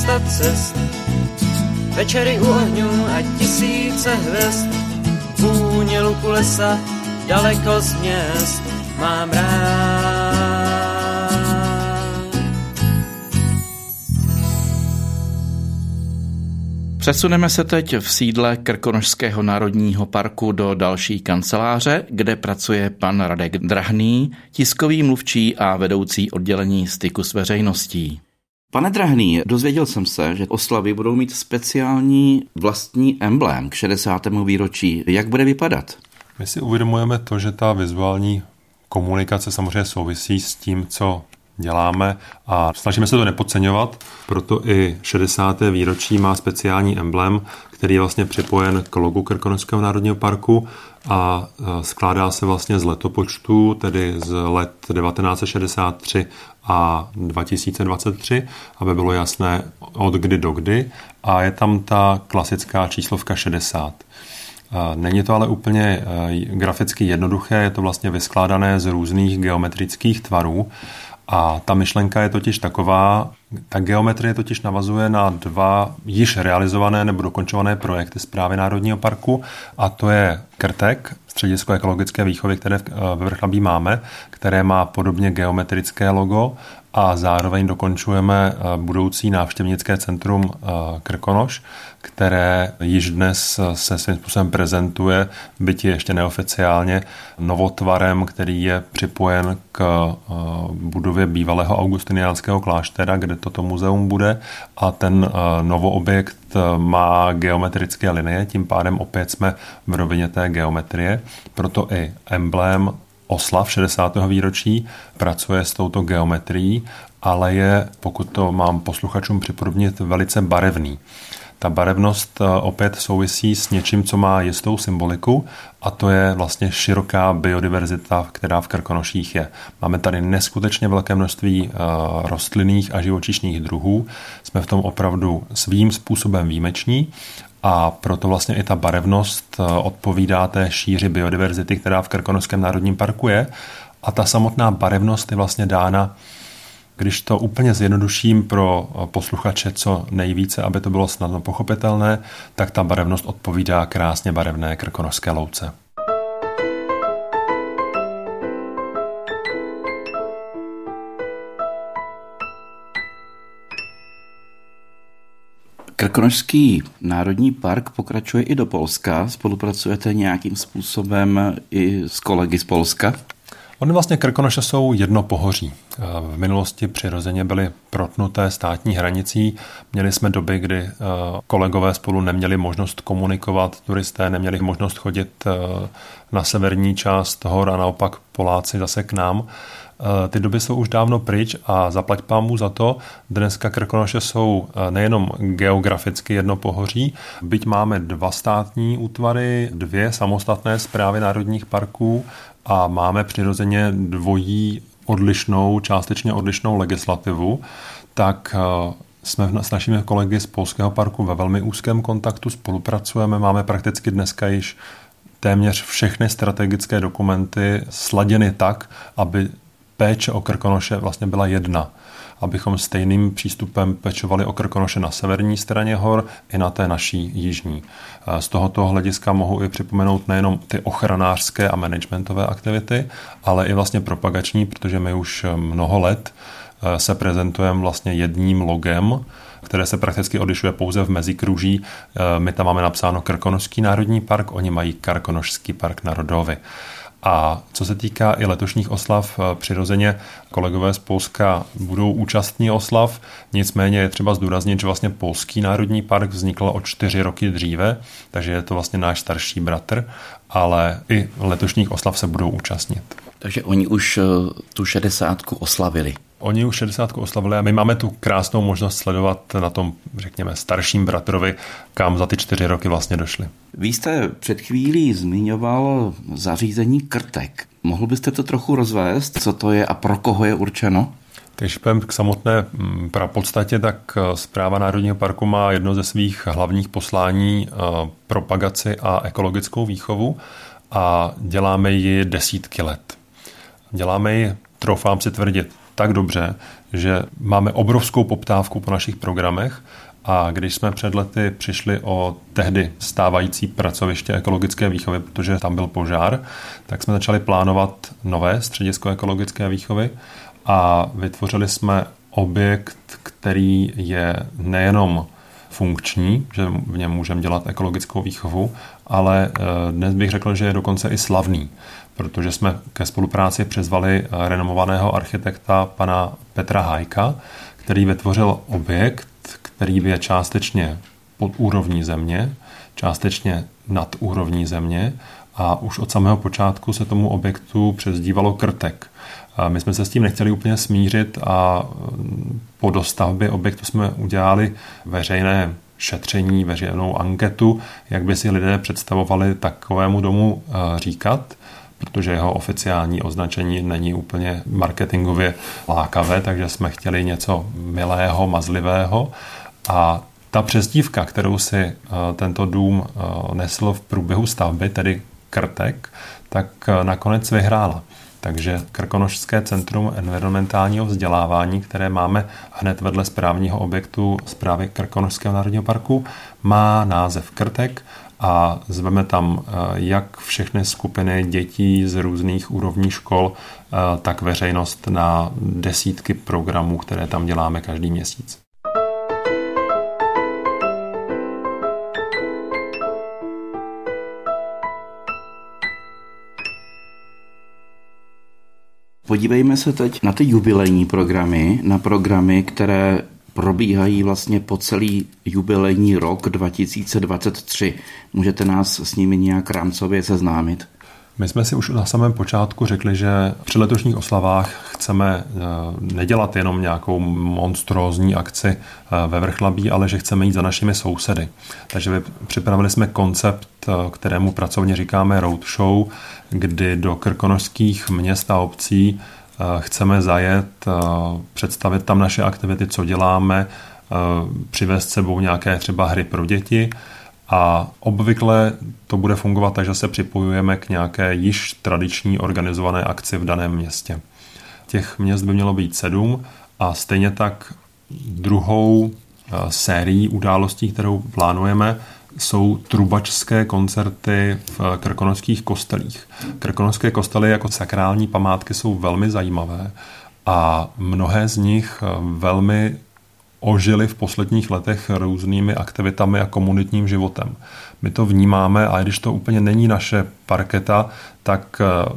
300 cest, večery u ohňů a tisíce hvězd, vůně luku lesa, daleko z měst, mám rád. Přesuneme se teď v sídle Krkonožského národního parku do další kanceláře, kde pracuje pan Radek Drahný, tiskový mluvčí a vedoucí oddělení styku s veřejností. Pane Drahný, dozvěděl jsem se, že oslavy budou mít speciální vlastní emblém k 60. výročí. Jak bude vypadat? My si uvědomujeme to, že ta vizuální komunikace samozřejmě souvisí s tím, co děláme a snažíme se to nepodceňovat, proto i 60. výročí má speciální emblém, který je vlastně připojen k logu Krkonošského národního parku a skládá se vlastně z letopočtu, tedy z let 1963 a 2023, aby bylo jasné od kdy do kdy a je tam ta klasická číslovka 60. Není to ale úplně graficky jednoduché, je to vlastně vyskládané z různých geometrických tvarů a ta myšlenka je totiž taková, ta geometrie totiž navazuje na dva již realizované nebo dokončované projekty zprávy Národního parku a to je Krtek, středisko ekologické výchovy, které ve Vrchlabí máme, které má podobně geometrické logo a zároveň dokončujeme eh, budoucí návštěvnické centrum eh, Krkonoš, které již dnes eh, se svým způsobem prezentuje, byť ještě neoficiálně, novotvarem, který je připojen k budově bývalého augustiniánského kláštera, kde toto muzeum bude. A ten novoobjekt má geometrické linie, tím pádem opět jsme v rovině té geometrie, proto i emblém oslav 60. výročí pracuje s touto geometrií, ale je, pokud to mám posluchačům připodobnit, velice barevný. Ta barevnost eh, opět souvisí s něčím, co má jistou symboliku a to je vlastně široká biodiverzita, která v Krkonoších je. Máme tady neskutečně velké množství eh, rostlinných a živočišných druhů. Jsme v tom opravdu svým způsobem výjimeční a proto vlastně i ta barevnost eh, odpovídá té šíři biodiverzity, která v Krkonoském národním parku je. A ta samotná barevnost je vlastně dána, když to úplně zjednoduším pro eh, posluchače co nejvíce, aby to bylo snadno pochopitelné, tak ta barevnost odpovídá krásně barevné krkonoské louce. Krkonošský národní park pokračuje i do Polska. Spolupracujete nějakým způsobem i s kolegy z Polska? Ony vlastně Krkonoše jsou jedno pohoří. V minulosti přirozeně byly protnuté státní hranicí. Měli jsme doby, kdy eh, kolegové spolu neměli možnost komunikovat, turisté neměli možnost chodit eh, na severní část hor a naopak Poláci zase k nám. Eh, ty doby jsou už dávno pryč a zaplať pámu za to. Dneska Krkonoše jsou eh, nejenom geograficky jedno pohoří, byť máme dva státní útvary, dvě samostatné zprávy národních parků a máme přirozeně dvojí odlišnou, částečně odlišnou legislativu, tak eh, jsme s našimi kolegy z Polského parku ve velmi úzkém kontaktu, spolupracujeme, máme prakticky dneska již téměř všechny strategické dokumenty sladěny tak, aby péče o Krkonoše vlastně byla jedna abychom stejným přístupem pečovali o Krkonoše na severní straně hor i na té naší jižní. Z tohoto hlediska mohu i připomenout nejenom ty ochranářské a managementové aktivity, ale i vlastně propagační, protože my už mnoho let eh, se prezentujeme vlastně jedním logem, které se prakticky odlišuje pouze v mezikruží. Eh, my tam máme napsáno Krkonošský národní park, oni mají Krkonošský park národový. A co se týká i letošních oslav, eh, přirozeně kolegové z Polska budou účastní oslav, nicméně je třeba zdůraznit, že vlastně Polský národní park vznikl o čtyři roky dříve, takže je to vlastně náš starší bratr, ale i letošních oslav se budou účastnit. Takže oni už eh, tu šedesátku oslavili. Oni už 60 oslavili a my máme tu krásnou možnost sledovat na tom, řekněme, starším bratrovi, kam za ty čtyři roky vlastně došli. Vy jste před chvílí zmiňoval zařízení krtek. Mohl byste to trochu rozvést, co to je a pro koho je určeno? Když půjdeme k samotné mm, podstatě, tak zpráva eh, Národního parku má jedno ze svých hlavních poslání eh, propagaci a ekologickou výchovu a děláme ji desítky let. Děláme ji, troufám si tvrdit, tak dobře, že máme obrovskou poptávku po našich programech a když jsme před lety přišli o tehdy stávající pracoviště ekologické výchovy, protože tam byl požár, tak jsme začali plánovat nové středisko ekologické výchovy a vytvořili jsme objekt, který je nejenom funkční, že v něm můžeme dělat ekologickou výchovu, ale eh, dnes bych řekl, že je dokonce i slavný, protože jsme ke spolupráci přizvali eh, renomovaného architekta pana Petra Hajka, který vytvořil objekt, který je částečně pod úrovní země, částečně nad úrovní země a už od samého počátku se tomu objektu přezdívalo krtek. My jsme se s tím nechtěli úplně smířit a mm, po dostavbě objektu jsme udělali veřejné šetření, veřejnou anketu, jak by si lidé představovali takovému domu eh, říkat protože jeho oficiální označení není úplně marketingově lákavé, takže jsme chtěli něco milého, mazlivého a ta přezdívka, kterou si eh, tento dům eh, nesl v průběhu stavby, tedy Krtek, tak eh, nakonec vyhrála. Takže Krkonošské centrum environmentálního vzdělávání, které máme hned vedle správního objektu zprávy Krkonošského národního parku, má název Krtek a zveme tam eh, jak všechny skupiny dětí z různých úrovní škol, eh, tak veřejnost na desítky programů, které tam děláme každý měsíc. Podívejme se teď na ty jubilejní programy, na programy, které probíhají vlastně po celý jubilejní rok 2023. Můžete nás s nimi nějak rámcově seznámit? My jsme si už na samém počátku řekli, že při letošních oslavách chceme eh, nedělat jenom nějakou monstrózní akci eh, ve Vrchlabí, ale že chceme jít za našimi sousedy. Takže připravili jsme koncept, eh, kterému pracovně říkáme roadshow, kdy do krkonožských měst a obcí chceme zajet, představit tam naše aktivity, co děláme, přivést sebou nějaké třeba hry pro děti a obvykle to bude fungovat tak, že se připojujeme k nějaké již tradiční organizované akci v daném městě. Těch měst by mělo být sedm a stejně tak druhou sérií událostí, kterou plánujeme, jsou trubačské koncerty v krkonožských kostelích. Krkonožské kostely jako sakrální památky jsou velmi zajímavé a mnohé z nich velmi ožili v posledních letech různými aktivitami a komunitním životem. My to vnímáme a když to úplně není naše parketa, tak eh,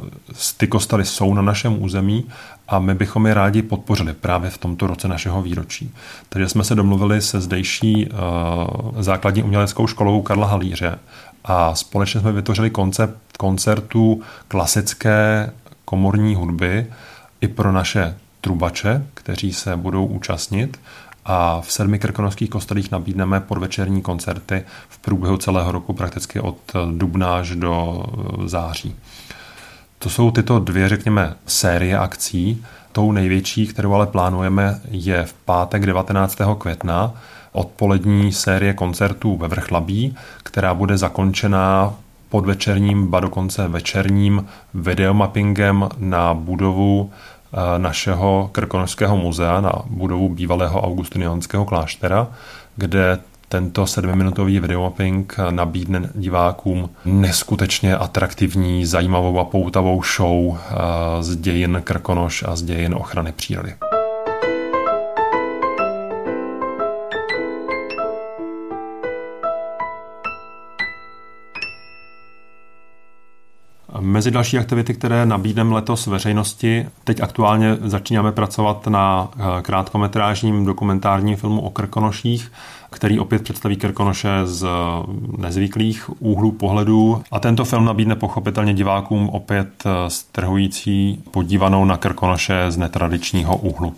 ty kostely jsou na našem území a my bychom je rádi podpořili právě v tomto roce našeho výročí. Takže jsme se domluvili se zdejší uh, základní uměleckou školou Karla Halíře a společně jsme vytvořili koncept koncertů klasické komorní hudby i pro naše trubače, kteří se budou účastnit a v sedmi krkonožských kostelích nabídneme podvečerní koncerty v průběhu celého roku prakticky od dubna až do eh, září. To jsou tyto dvě, řekněme, série akcí. Tou největší, kterou ale plánujeme, je v pátek 19. května odpolední série koncertů ve Vrchlabí, která bude zakončená podvečerním, ba dokonce večerním videomappingem na budovu Eh, našeho Krkonožského muzea na budovu bývalého augustinianského kláštera, kde tento sedmiminutový videomapping nabídne divákům neskutečně atraktivní, zajímavou a poutavou show eh, z dějin Krkonoš a z dějin ochrany přírody. Mezi další aktivity, které nabídneme letos veřejnosti, teď aktuálně začínáme pracovat na eh, krátkometrážním dokumentárním filmu o Krkonoších, který opět představí Krkonoše z nezvyklých úhlů pohledu. A tento film nabídne pochopitelně divákům opět eh, strhující podívanou na Krkonoše z netradičního úhlu.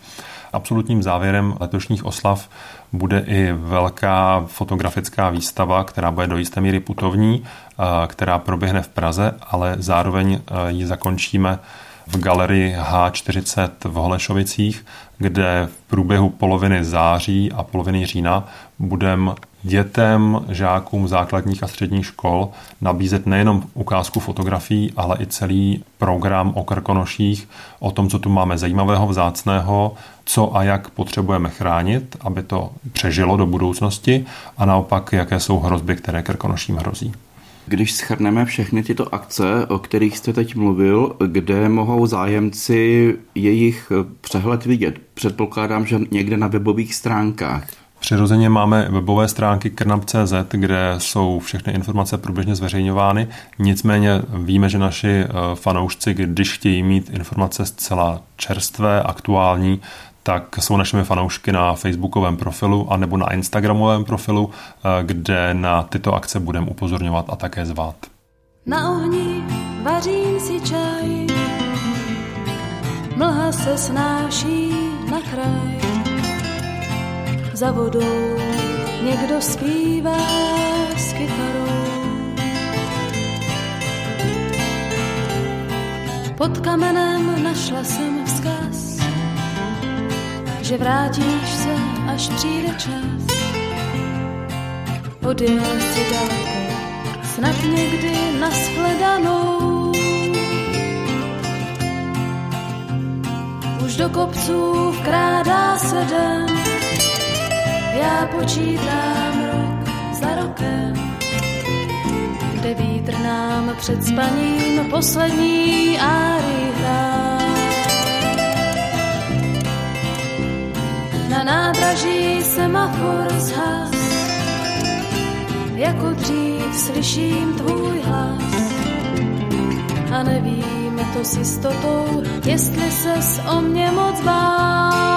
Absolutním závěrem letošních oslav bude i velká fotografická výstava, která bude do jisté míry putovní, eh, která proběhne v Praze, ale zároveň eh, ji zakončíme v galerii H40 v Holešovicích, kde v průběhu poloviny září a poloviny října budeme dětem, žákům základních a středních škol nabízet nejenom ukázku fotografií, ale i celý program o krkonoších, o tom, co tu máme zajímavého, vzácného, co a jak potřebujeme chránit, aby to přežilo do budoucnosti a naopak, jaké jsou hrozby, které krkonoším hrozí. Když schrneme všechny tyto akce, o kterých jste teď mluvil, kde mohou zájemci jejich přehled vidět? Předpokládám, že někde na webových stránkách. Přirozeně máme webové stránky krnap.cz, kde jsou všechny informace průběžně zveřejňovány. Nicméně víme, že naši eh, fanoušci, když chtějí mít informace zcela čerstvé, aktuální, tak jsou našimi fanoušky na facebookovém profilu a nebo na instagramovém profilu, eh, kde na tyto akce budeme upozorňovat a také zvát. Na ohni vařím si čaj, mlha se snáší na kraj. Za vodou někdo zpívá s kytarou. Pod kamenem našla jsem vzkaz, že vrátíš se, až přijde čas. Odjel si daleko, snad někdy nashledanou. Už do kopců vkrádá se den, já počítám rok za rokem, kde vítr nám před spaním poslední áry hrá. Na nádraží semafor zhas, jako dřív slyším tvůj hlas. A nevím to s jistotou, jestli ses o mě moc bál.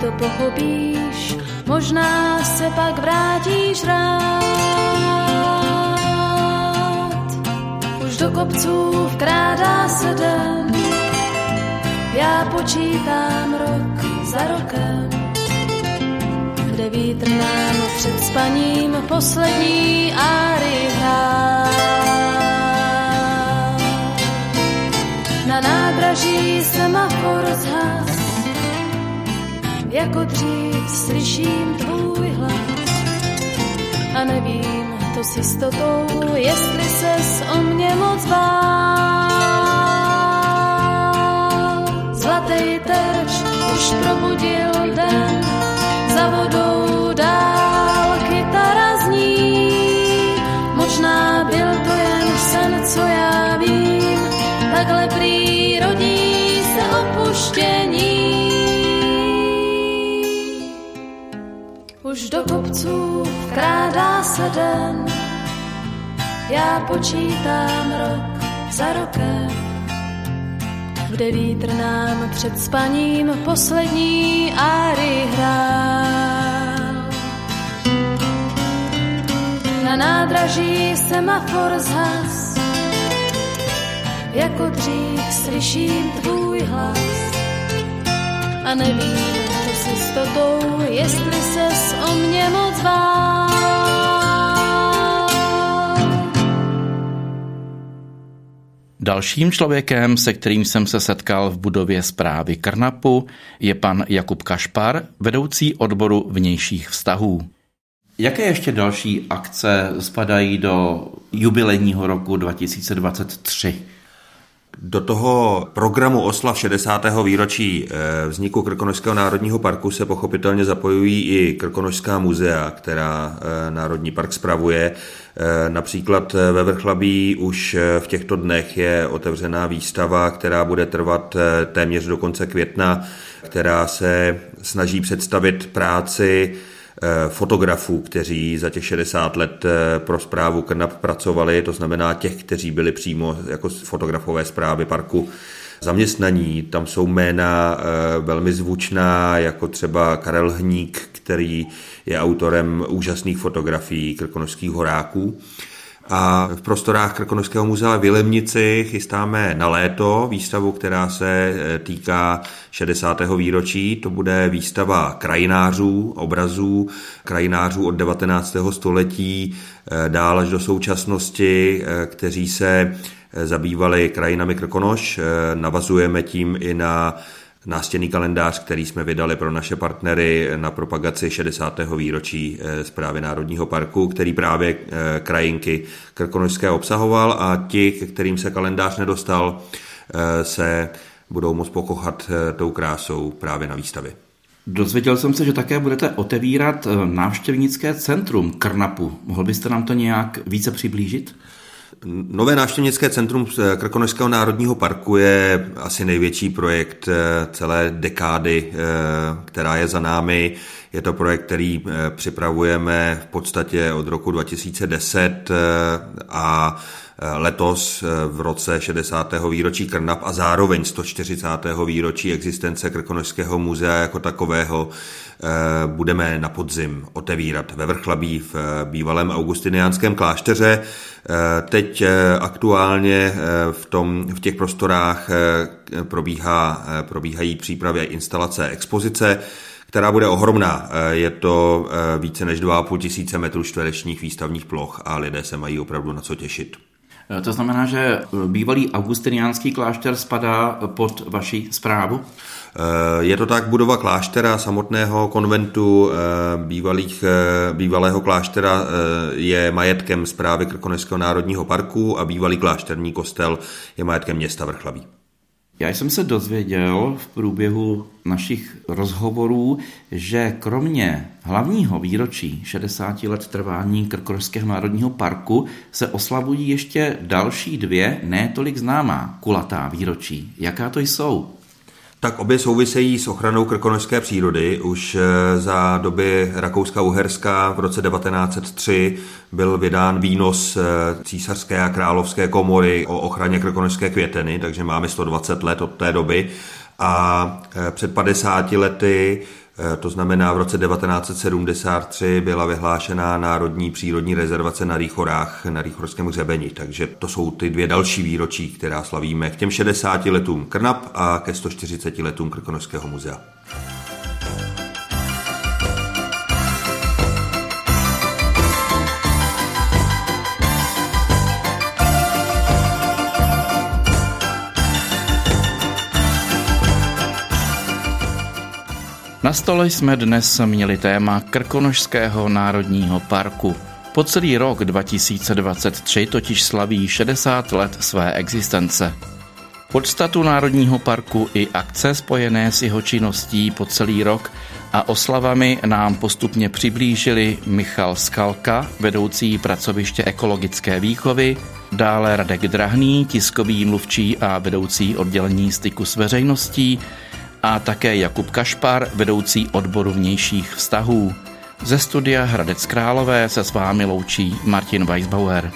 To pochopíš, možná se pak vrátíš rád do kopců vkrádá se den, já počítám rok za rokem, kde vítr nám před spaním poslední áry hrá. Na nádraží semafor zhas, jako dřív slyším tvůj hlas a nevím, to s jistotou, jestli ses o mě moc bál. Zlatý terč už probudil den, za vodou dál kytara zní. Možná byl to jen sen, co já Už do kopců vkrádá se den, já počítám rok za rokem, kde vítr nám před spaním poslední áry hrál. na nádraží semafor zhas. Jako dřív slyším tvůj hlas a nevím jistotou, jestli ses o mě moc bál. Dalším člověkem, se kterým jsem se setkal v budově zprávy Karnapu, je pan Jakub Kašpar, vedoucí odboru vnějších vztahů. Jaké ještě další akce spadají do jubilejního roku 2023? Do toho programu oslav 60. výročí eh, vzniku Krkonošského národního parku se pochopitelně zapojují i Krkonošská muzea, která eh, Národní park spravuje. Eh, například ve Vrchlabí už v těchto dnech je otevřená výstava, která bude trvat téměř do konce května, která se snaží představit práci fotografů, kteří za těch 60 let eh, pro zprávu KNAP pracovali, to znamená těch, kteří byli přímo jako fotografové zprávy parku zaměstnaní. Tam jsou jména eh, velmi zvučná, jako třeba Karel Hník, který je autorem úžasných fotografií krkonožských horáků. A v prostorách Krkonožského muzea v Vilemnici chystáme na léto výstavu, která se e, týká 60. výročí. To bude výstava krajinářů, obrazů, krajinářů od 19. století e, dál až do současnosti, e, kteří se zabývali krajinami Krkonoš. Navazujeme tím i na nástěný kalendář, který jsme vydali pro naše partnery na propagaci 60. výročí eh, zprávy Národního parku, který právě eh, krajinky Krkonožské obsahoval a ti, kterým se kalendář nedostal, eh, se budou moct pokochat tou krásou právě na výstavě. Dozvěděl jsem se, že také budete otevírat návštěvnické centrum Krnapu. Mohl byste nám to nějak více přiblížit? Nové návštěvnické centrum Krkonožského národního parku je asi největší projekt eh, celé dekády, eh, která je za námi. Je to projekt, který eh, připravujeme v podstatě od roku 2010 a letos v roce 60. výročí Krnap a zároveň 140. výročí existence Krkonožského muzea jako takového budeme na podzim otevírat ve Vrchlabí v bývalém augustiniánském klášteře. Teď aktuálně v, tom, v těch prostorách probíhá, probíhají přípravy a instalace expozice, která bude ohromná. Je to více než 2,5 tisíce metrů čtverečních výstavních ploch a lidé se mají opravdu na co těšit. To znamená, že bývalý augustiniánský klášter spadá pod vaši zprávu? Je to tak, budova kláštera samotného konventu bývalých, bývalého kláštera je majetkem zprávy Krkonožského národního parku a bývalý klášterní kostel je majetkem města Vrchlaví. Já jsem se dozvěděl v průběhu našich rozhovorů, že kromě hlavního výročí 60 let trvání Krkonožského národního parku se oslavují ještě další dvě, ne tolik známá, kulatá výročí. Jaká to jsou? Tak obě souvisejí s ochranou krkonožské přírody. Už eh, za doby Rakouska-Uherska v roce 1903 byl vydán výnos eh, císařské a královské komory o ochraně krkonožské květeny, takže máme 120 let od té doby. A eh, před 50 lety to znamená, v roce 1973 byla vyhlášena Národní přírodní rezervace na Rýchorách, na Rýchorském hřebeni. Takže to jsou ty dvě další výročí, která slavíme k těm 60 letům Krnap a ke 140 letům Krkonožského muzea. Na stole jsme dnes měli téma Krkonožského národního parku. Po celý rok 2023 totiž slaví 60 let své existence. Podstatu Národního parku i akce spojené s jeho činností po celý rok a oslavami nám postupně přiblížili Michal Skalka, vedoucí pracoviště ekologické výchovy, dále Radek Drahný, tiskový mluvčí a vedoucí oddělení styku s veřejností, a také Jakub Kašpar, vedoucí odboru vnějších vztahů. Ze studia Hradec Králové se s vámi loučí Martin Weisbauer.